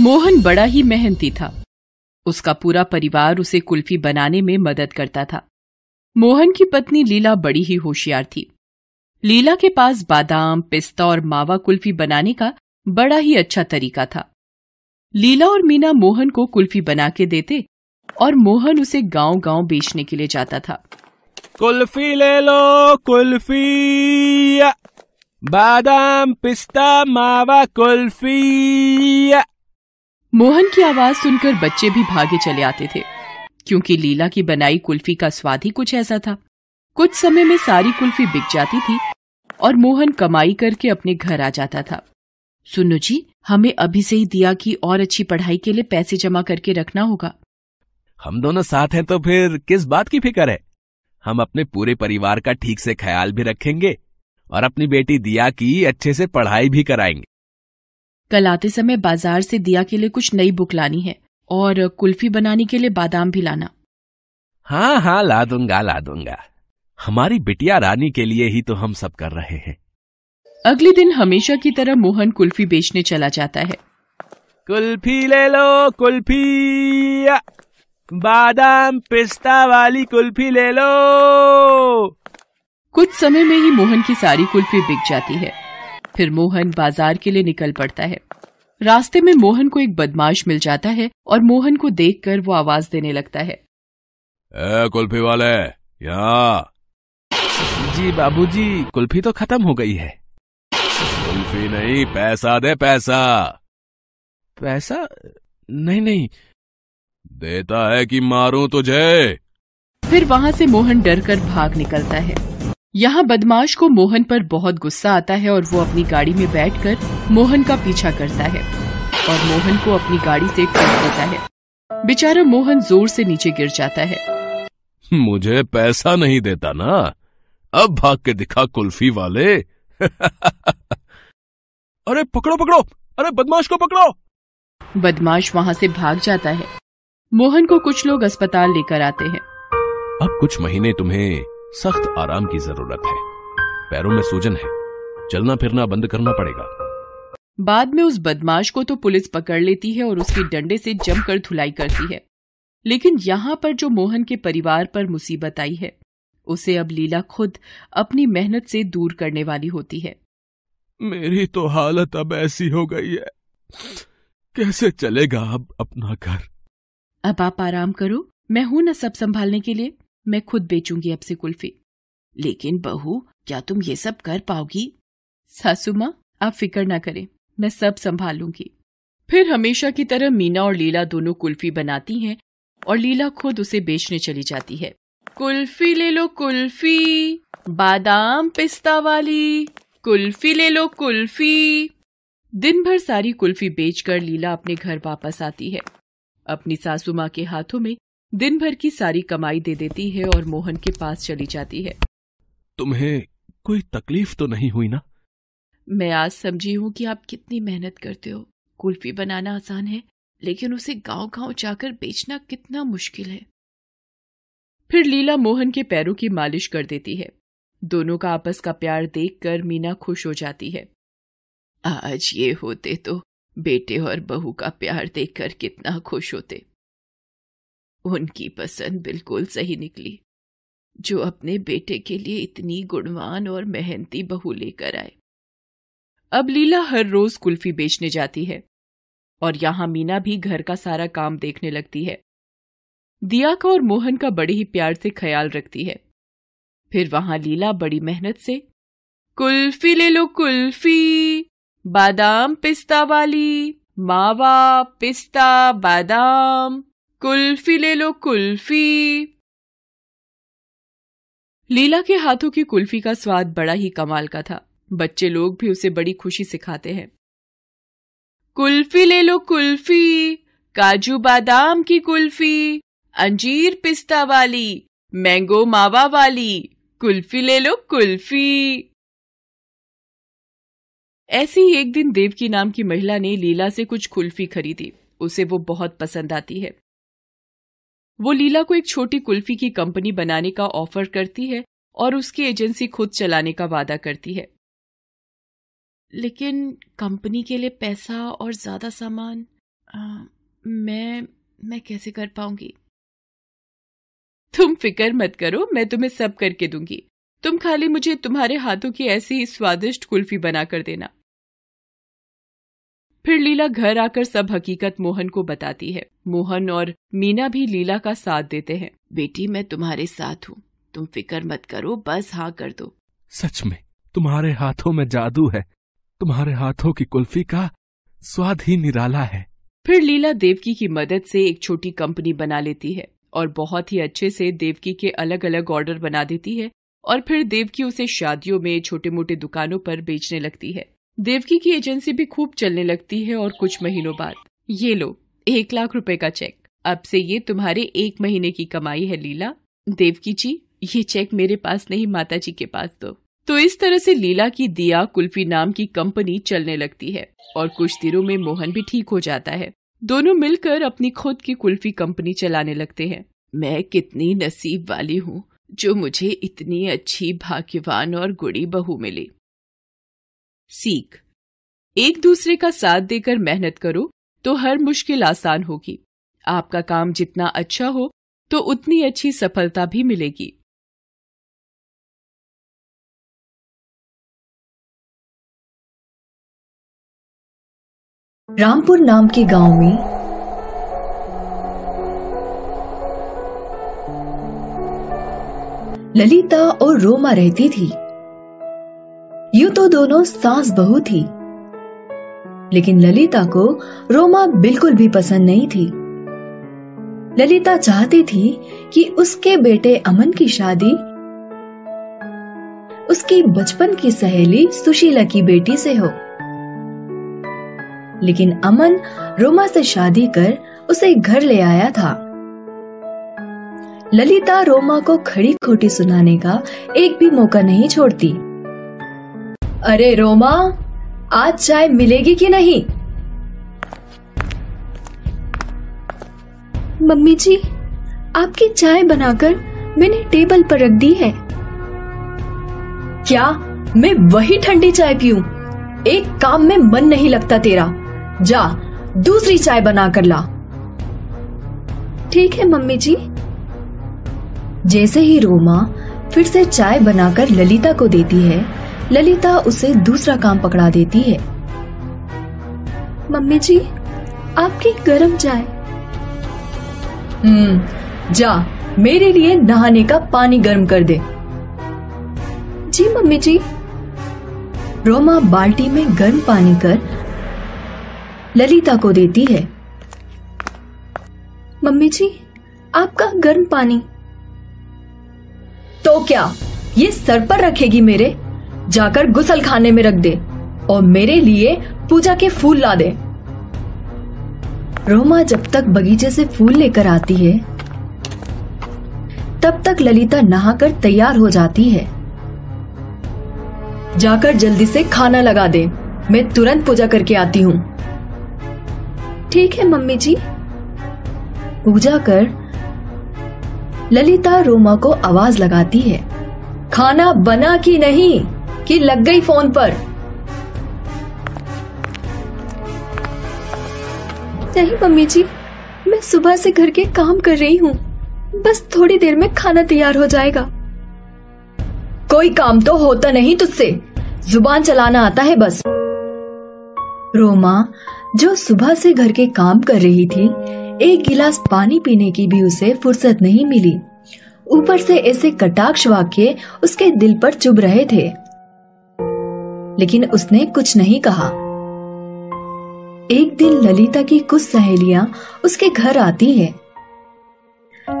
मोहन बड़ा ही मेहनती था। उसका पूरा परिवार उसे कुल्फी बनाने में मदद करता था। मोहन की पत्नी लीला बड़ी ही होशियार थी। लीला के पास बादाम, पिस्ता और मावा कुल्फी बनाने का बड़ा ही अच्छा तरीका था। लीला और मीना मोहन को कुल्फी बना के देते और मोहन उसे गाँव गाँव बेचने के लिए जाता था। कुल्फी ले लो, कुल्फी। बादाम, पिस्ता, मावा, कुल्फी। मोहन की आवाज़ सुनकर बच्चे भी भागे चले आते थे, क्योंकि लीला की बनाई कुल्फी का स्वाद ही कुछ ऐसा था। कुछ समय में सारी कुल्फी बिक जाती थी और मोहन कमाई करके अपने घर आ जाता था। सुनो जी, हमें अभी से ही दिया की और अच्छी पढ़ाई के लिए पैसे जमा करके रखना होगा। हम दोनों साथ हैं तो फिर किस बात की फ़िक्र है? हम अपने पूरे परिवार का ठीक से ख्याल भी रखेंगे और अपनी बेटी दिया की अच्छे से पढ़ाई भी कराएँगे। कल आते समय बाज़ार से दिया के लिए कुछ नई बुक लानी है और कुल्फी बनाने के लिए बादाम भी लाना। हाँ हाँ ला दूँगा ला दूँगा। हमारी बिटिया रानी के लिए ही तो हम सब कर रहे हैं। अगले दिन हमेशा की तरह मोहन कुल्फी बेचने चला जाता है। कुल्फी ले लो कुल्फी। बादाम पिस्ता वाली कुल्फी ले लो। कुछ समय में ही मोहन की सारी कुल्फी बिक जाती है। फिर मोहन बाज़ार के लिए निकल पड़ता है। रास्ते में मोहन को एक बदमाश मिल जाता है और मोहन को देखकर वो आवाज़ देने लगता है। ए, कुल्फी वाले यहाँ जी बाबूजी कुल्फी तो खत्म हो गई है। कुल्फी नहीं पैसा दे पैसा। पैसा? नहीं नहीं। देता है कि मारूं तुझे। फिर वहाँ से मोहन डर कर भाग निकलता है। यहाँ बदमाश को मोहन पर बहुत गुस्सा आता है और वो अपनी गाड़ी में बैठकर मोहन का पीछा करता है और मोहन को अपनी गाड़ी से ठोक देता है। बेचारा मोहन ज़ोर से नीचे गिर जाता है। मुझे पैसा नहीं देता ना। अब भाग के दिखा कुल्फी वाले। अरे पकड़ो पकड़ो। अरे बदमाश को पकड़ो। बदमाश वहाँ से भाग जाता है। मोहन को कुछ लोग अस्पताल लेकर आते हैं। अब कुछ महीने तुम्हें सख्त आराम की ज़रूरत है। पैरों में सूजन है। चलना फिरना बंद करना पड़ेगा। बाद में उस बदमाश को तो पुलिस पकड़ लेती है और उसके डंडे से जमकर धुलाई करती है। लेकिन यहाँ पर जो मोहन के परिवार पर मुसीबत आई है उसे अब लीला खुद अपनी मेहनत से दूर करने वाली होती है। मेरी तो हालत अब ऐसी हो गई है। कैसे चलेगा अब अपना घर? अब आप आराम करो मैं हूँ ना सब संभालने के लिए। मैं खुद बेचूँगी अब से कुल्फी। लेकिन बहू, क्या तुम ये सब कर पाओगी? सासू माँ, आप फ़िक्र ना करें, मैं सब संभालूँगी फिर हमेशा की तरह मीना और लीला दोनों कुल्फी बनाती हैं और लीला खुद उसे बेचने चली जाती है। कुल्फी ले लो कुल्फी, बादाम पिस्ता वाली। कुल्फी ले लो कुल्फी। दिन भर सारी कुल्फी बेचकर लीला अपने घर वापस आती है। अपनी सासू माँ के हाथों में दिन भर की सारी कमाई दे देती है और मोहन के पास चली जाती है। तुम्हें कोई तकलीफ़ तो नहीं हुई ना? मैं आज समझी हूँ कि आप कितनी मेहनत करते हो। कुल्फी बनाना आसान है लेकिन उसे गाँव गाँव जाकर बेचना कितना मुश्किल है। फिर लीला मोहन के पैरों की मालिश कर देती है। दोनों का आपस का प्यार देखकर मीना खुश हो जाती है। आज ये होते तो बेटे और बहू का प्यार देखकर कितना खुश होते। उनकी पसंद बिल्कुल सही निकली, जो अपने बेटे के लिए इतनी गुणवान और मेहनती बहू लेकर आए। अब लीला हर रोज कुल्फी बेचने जाती है और यहाँ मीना भी घर का सारा काम देखने लगती है। दिया का और मोहन का बड़े ही प्यार से ख्याल रखती है। फिर वहाँ लीला बड़ी मेहनत से, कुल्फी ले लो, कुल्फी, बादाम पिस्ता वाली, मावा पिस्ता बादाम कुल्फी ले लो कुल्फी। लीला के हाथों की कुल्फी का स्वाद बड़ा ही कमाल का था। बच्चे लोग भी उसे बड़ी खुशी से खाते हैं। कुल्फी ले लो कुल्फी, काजू बादाम की कुल्फी, अंजीर पिस्ता वाली, मैंगो मावा वाली, कुल्फी ले लो कुल्फी। ऐसी ही एक दिन देवकी नाम की महिला ने लीला से कुछ कुल्फी खरीदी। उसे वो बहुत पसंद आती है। वो लीला को एक छोटी कुल्फी की कंपनी बनाने का ऑफ़र करती है और उसकी एजेंसी खुद चलाने का वादा करती है। लेकिन कंपनी के लिए पैसा और ज़्यादा सामान मैं मैं कैसे कर पाऊँगी? तुम फ़िक्र मत करो, मैं तुम्हें सब करके दूँगी। तुम खाली मुझे तुम्हारे हाथों की ऐसी ही स्वादिष्ट कुल्फी बना कर देना। फिर लीला घर आकर सब हकीकत मोहन को बताती है। मोहन और मीना भी लीला का साथ देते हैं। बेटी मैं तुम्हारे साथ हूँ। तुम फ़िक्र मत करो बस हाँ कर दो। सच में तुम्हारे हाथों में जादू है। तुम्हारे हाथों की कुल्फी का स्वाद ही निराला है। फिर लीला देवकी की मदद से एक छोटी कंपनी बना लेती है और बहुत ही अच्छे से देवकी के अलग अलग ऑर्डर बना देती है और फिर देवकी उसे शादियों में छोटे मोटे दुकानों पर बेचने लगती है। देवकी की एजेंसी भी खूब चलने लगती है और कुछ महीनों बाद। ये लो, एक लाख रुपए का चेक। अब से ये तुम्हारे एक महीने की कमाई है, लीला। देवकी जी, ये चेक मेरे पास नहीं माता जी के पास दो। तो इस तरह से लीला की दिया कुल्फी नाम की कंपनी चलने लगती है और कुछ दिनों में मोहन भी ठीक हो जाता है। दोनों मिलकर अपनी खुद की कुल्फी कंपनी चलाने लगते हैं। मैं कितनी नसीब वाली हूँ, जो मुझे इतनी अच्छी, भाग्यवान और गुड़ी बहू मिली। सीख। एक दूसरे का साथ देकर मेहनत करो तो हर मुश्किल आसान होगी। आपका काम जितना अच्छा हो तो उतनी अच्छी सफलता भी मिलेगी। रामपुर नाम के गाँव में ललिता और रोमा रहती थी। यूँ तो दोनों सास बहू थी। लेकिन ललिता को रोमा बिल्कुल भी पसंद नहीं थी। ललिता चाहती थी कि उसके बेटे अमन की शादी, उसकी बचपन की सहेली सुशीला की बेटी से हो। लेकिन अमन रोमा से शादी कर उसे घर ले आया था। ललिता रोमा को खड़ी खोटी सुनाने का एक भी मौका नहीं छोड़ती। अरे रोमा आज चाय मिलेगी कि नहीं? मम्मी जी आपकी चाय बनाकर मैंने टेबल पर रख दी है। क्या मैं वही ठंडी चाय पीऊं? एक काम में मन नहीं लगता तेरा। जा दूसरी चाय बना कर ला। ठीक है मम्मी जी। जैसे ही रोमा फिर से चाय बनाकर ललिता को देती है ललिता उसे दूसरा काम पकड़ा देती है। मम्मी जी आपकी गरम चाय। हम्म जा मेरे लिए नहाने का पानी गर्म कर दे। जी मम्मी जी। रोमा बाल्टी में गर्म पानी कर ललिता को देती है। मम्मी जी आपका गर्म पानी। तो क्या ये सर पर रखेगी मेरे? जाकर गुसल खाने में रख दे और मेरे लिए पूजा के फूल ला दे। रोमा जब तक बगीचे से फूल लेकर आती है, तब तक ललिता नहाकर तैयार हो जाती है। जाकर जल्दी से खाना लगा दे, मैं तुरंत पूजा करके आती हूँ। ठीक है, मम्मी जी। पूजा कर, ललिता रोमा को आवाज़ लगाती है। खाना बना कि नहीं? कि लग गई फ़ोन पर। नहीं, मम्मी जी, मैं सुबह से घर के काम कर रही हूँ। बस थोड़ी देर में खाना तैयार हो जाएगा। कोई काम तो होता नहीं तुझसे। ज़ुबान चलाना आता है बस। रोमा, जो सुबह से घर के काम कर रही थी, एक गिलास पानी पीने की भी उसे फुर्सत नहीं मिली। ऊपर से ऐसे कटाक्ष वाक्य उसके दिल पर चुभ रहे थे। लेकिन उसने कुछ नहीं कहा। एक दिन ललिता की कुछ सहेलियाँ उसके घर आती है।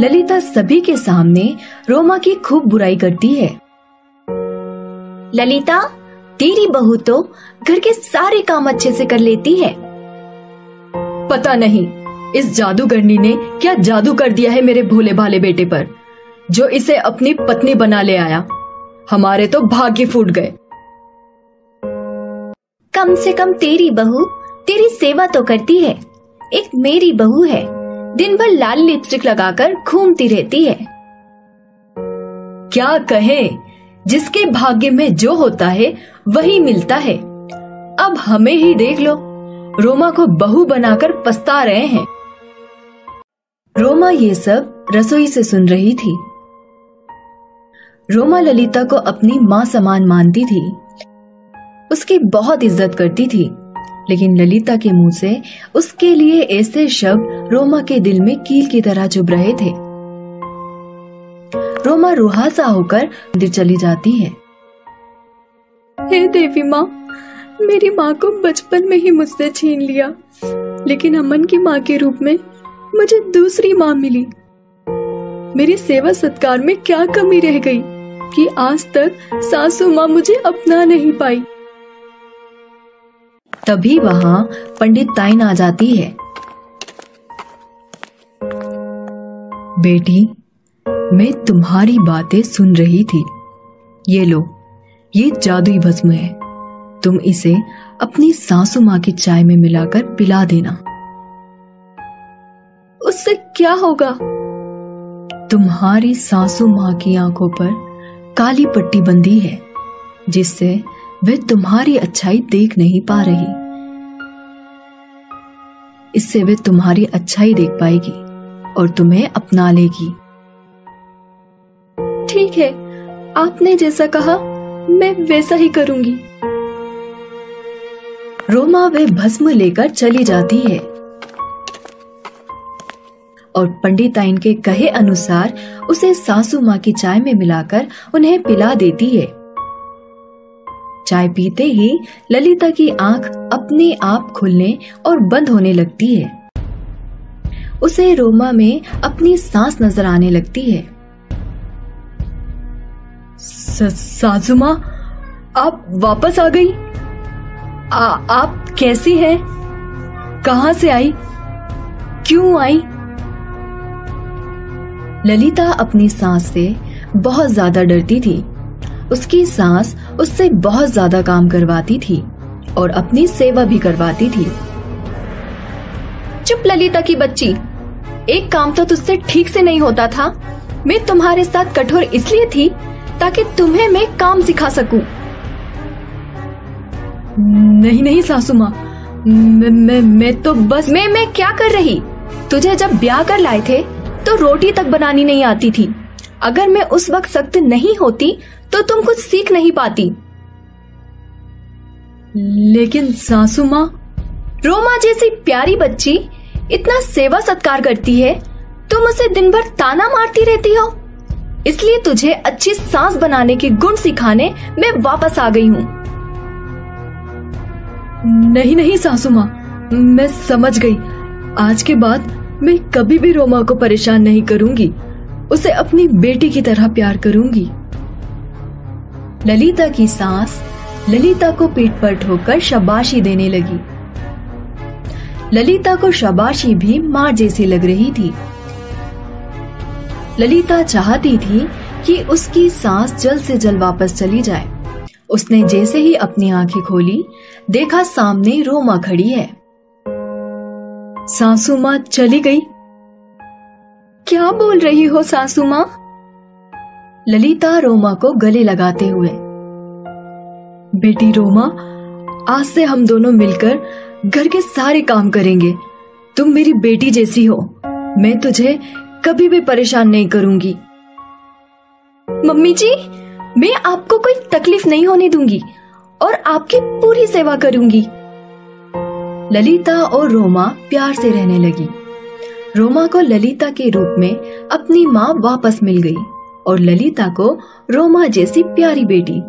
ललिता सभी के सामने रोमा की खूब बुराई करती है। ललिता, तेरी बहू तो घर के सारे काम अच्छे से कर लेती है। पता नहीं, इस जादूगरनी ने क्या जादू कर दिया है मेरे भोले भाले बेटे पर, जो इसे अपनी पत्नी बना ले आया। हमारे तो भाग्य फूट गए। कम से कम तेरी बहू तेरी सेवा तो करती है। एक मेरी बहू है। दिन भर लाल लिपस्टिक लगाकर घूमती रहती है। क्या कहे? जिसके भाग्य में जो होता है, वही मिलता है। अब हमें ही देख लो। रोमा को बहू बनाकर पछता रहे हैं। रोमा ये सब रसोई से सुन रही थी। रोमा ललिता को अपनी माँ समान मानती थी। उसकी बहुत इज़्ज़त करती थी। लेकिन ललिता के मुँह से उसके लिए ऐसे शब्द रोमा के दिल में कील की तरह चुभ रहे थे। रोमा रुहासा होकर मंदिर चली जाती है। हे देवी माँ, मेरी माँ को बचपन में ही मुझसे छीन लिया, लेकिन अमन की माँ के रूप में मुझे दूसरी माँ मिली। मेरी सेवा सत्कार में क्या कमी रह गई कि आज तक सासू माँ मुझे अपना नहीं पाई। तभी वहाँ पंडित ताइन आ जाती है। बेटी, मैं तुम्हारी बातें सुन रही थी। ये लो, ये जादुई भस्म है। तुम इसे अपनी सासू माँ की चाय में मिलाकर पिला देना। उससे क्या होगा? तुम्हारी सासू माँ की आँखों पर काली पट्टी बंधी है, जिससे वे तुम्हारी अच्छाई देख नहीं पा रही। इससे वे तुम्हारी अच्छाई देख पाएगी और तुम्हें अपना लेगी। ठीक है आपने जैसा कहा मैं वैसा ही करूँगी। रोमा वे भस्म लेकर चली जाती है और पंडिताइन के कहे अनुसार उसे सासू माँ की चाय में मिलाकर उन्हें पिला देती है। चाय पीते ही ललिता की आँख अपने आप खुलने और बंद होने लगती है। उसे रोमा में अपनी सांस नज़र आने लगती है। साजुमा आप वापस आ गई? आ, आप कैसी हैं? कहाँ से आई? क्यों आई? ललिता अपनी सांस से बहुत ज़्यादा डरती थी। उसकी सास उससे बहुत ज़्यादा काम करवाती थी और अपनी सेवा भी करवाती थी। चुप ललिता की बच्ची एक काम तो तुझसे ठीक से नहीं होता था। मैं तुम्हारे साथ कठोर इसलिए थी ताकि तुम्हें मैं काम सिखा सकूँ। नहीं नहीं सासू माँ मैं, मैं मैं तो बस मैं मैं क्या कर रही? तुझे जब ब्याह कर लाए थे तो रोटी तक बनानी नहीं आती थी। अगर मैं उस वक्त सख्त नहीं होती तो तुम कुछ सीख नहीं पाती। लेकिन सासू माँ? रोमा जैसी प्यारी बच्ची इतना सेवा सत्कार करती है तुम उसे दिन भर ताना मारती रहती हो। इसलिए तुझे अच्छी सांस बनाने के गुण सिखाने मैं वापस आ गई हूँ। नहीं नहीं सासू माँ मैं समझ गई। आज के बाद मैं कभी भी रोमा को परेशान नहीं करूँगी। उसे अपनी बेटी की तरह प्यार करूँगी। ललिता की सांस ललिता को पीठ पर ठोकर शबाशी देने लगी। ललिता को शबाशी भी माँ जैसी लग रही थी। ललिता चाहती थी कि उसकी सांस जल्द से जल्द वापस चली जाए। उसने जैसे ही अपनी आँखें खोली, देखा सामने रोमा खड़ी है। सासू माँ चली गई। क्या बोल रही हो सासू माँ? ललिता रोमा को गले लगाते हुए, बेटी रोमा, आज से हम दोनों मिलकर घर के सारे काम करेंगे। तुम मेरी बेटी जैसी हो। मैं तुझे कभी भी परेशान नहीं करूँगी। मम्मी जी, मैं आपको कोई तकलीफ़ नहीं होने दूँगी और आपकी पूरी सेवा करूँगी। ललिता और रोमा प्यार से रहने लगी। रोमा को ललिता के रूप में अपनी माँ वापस मिल गई। और ललिता को रोमा जैसी प्यारी बेटी।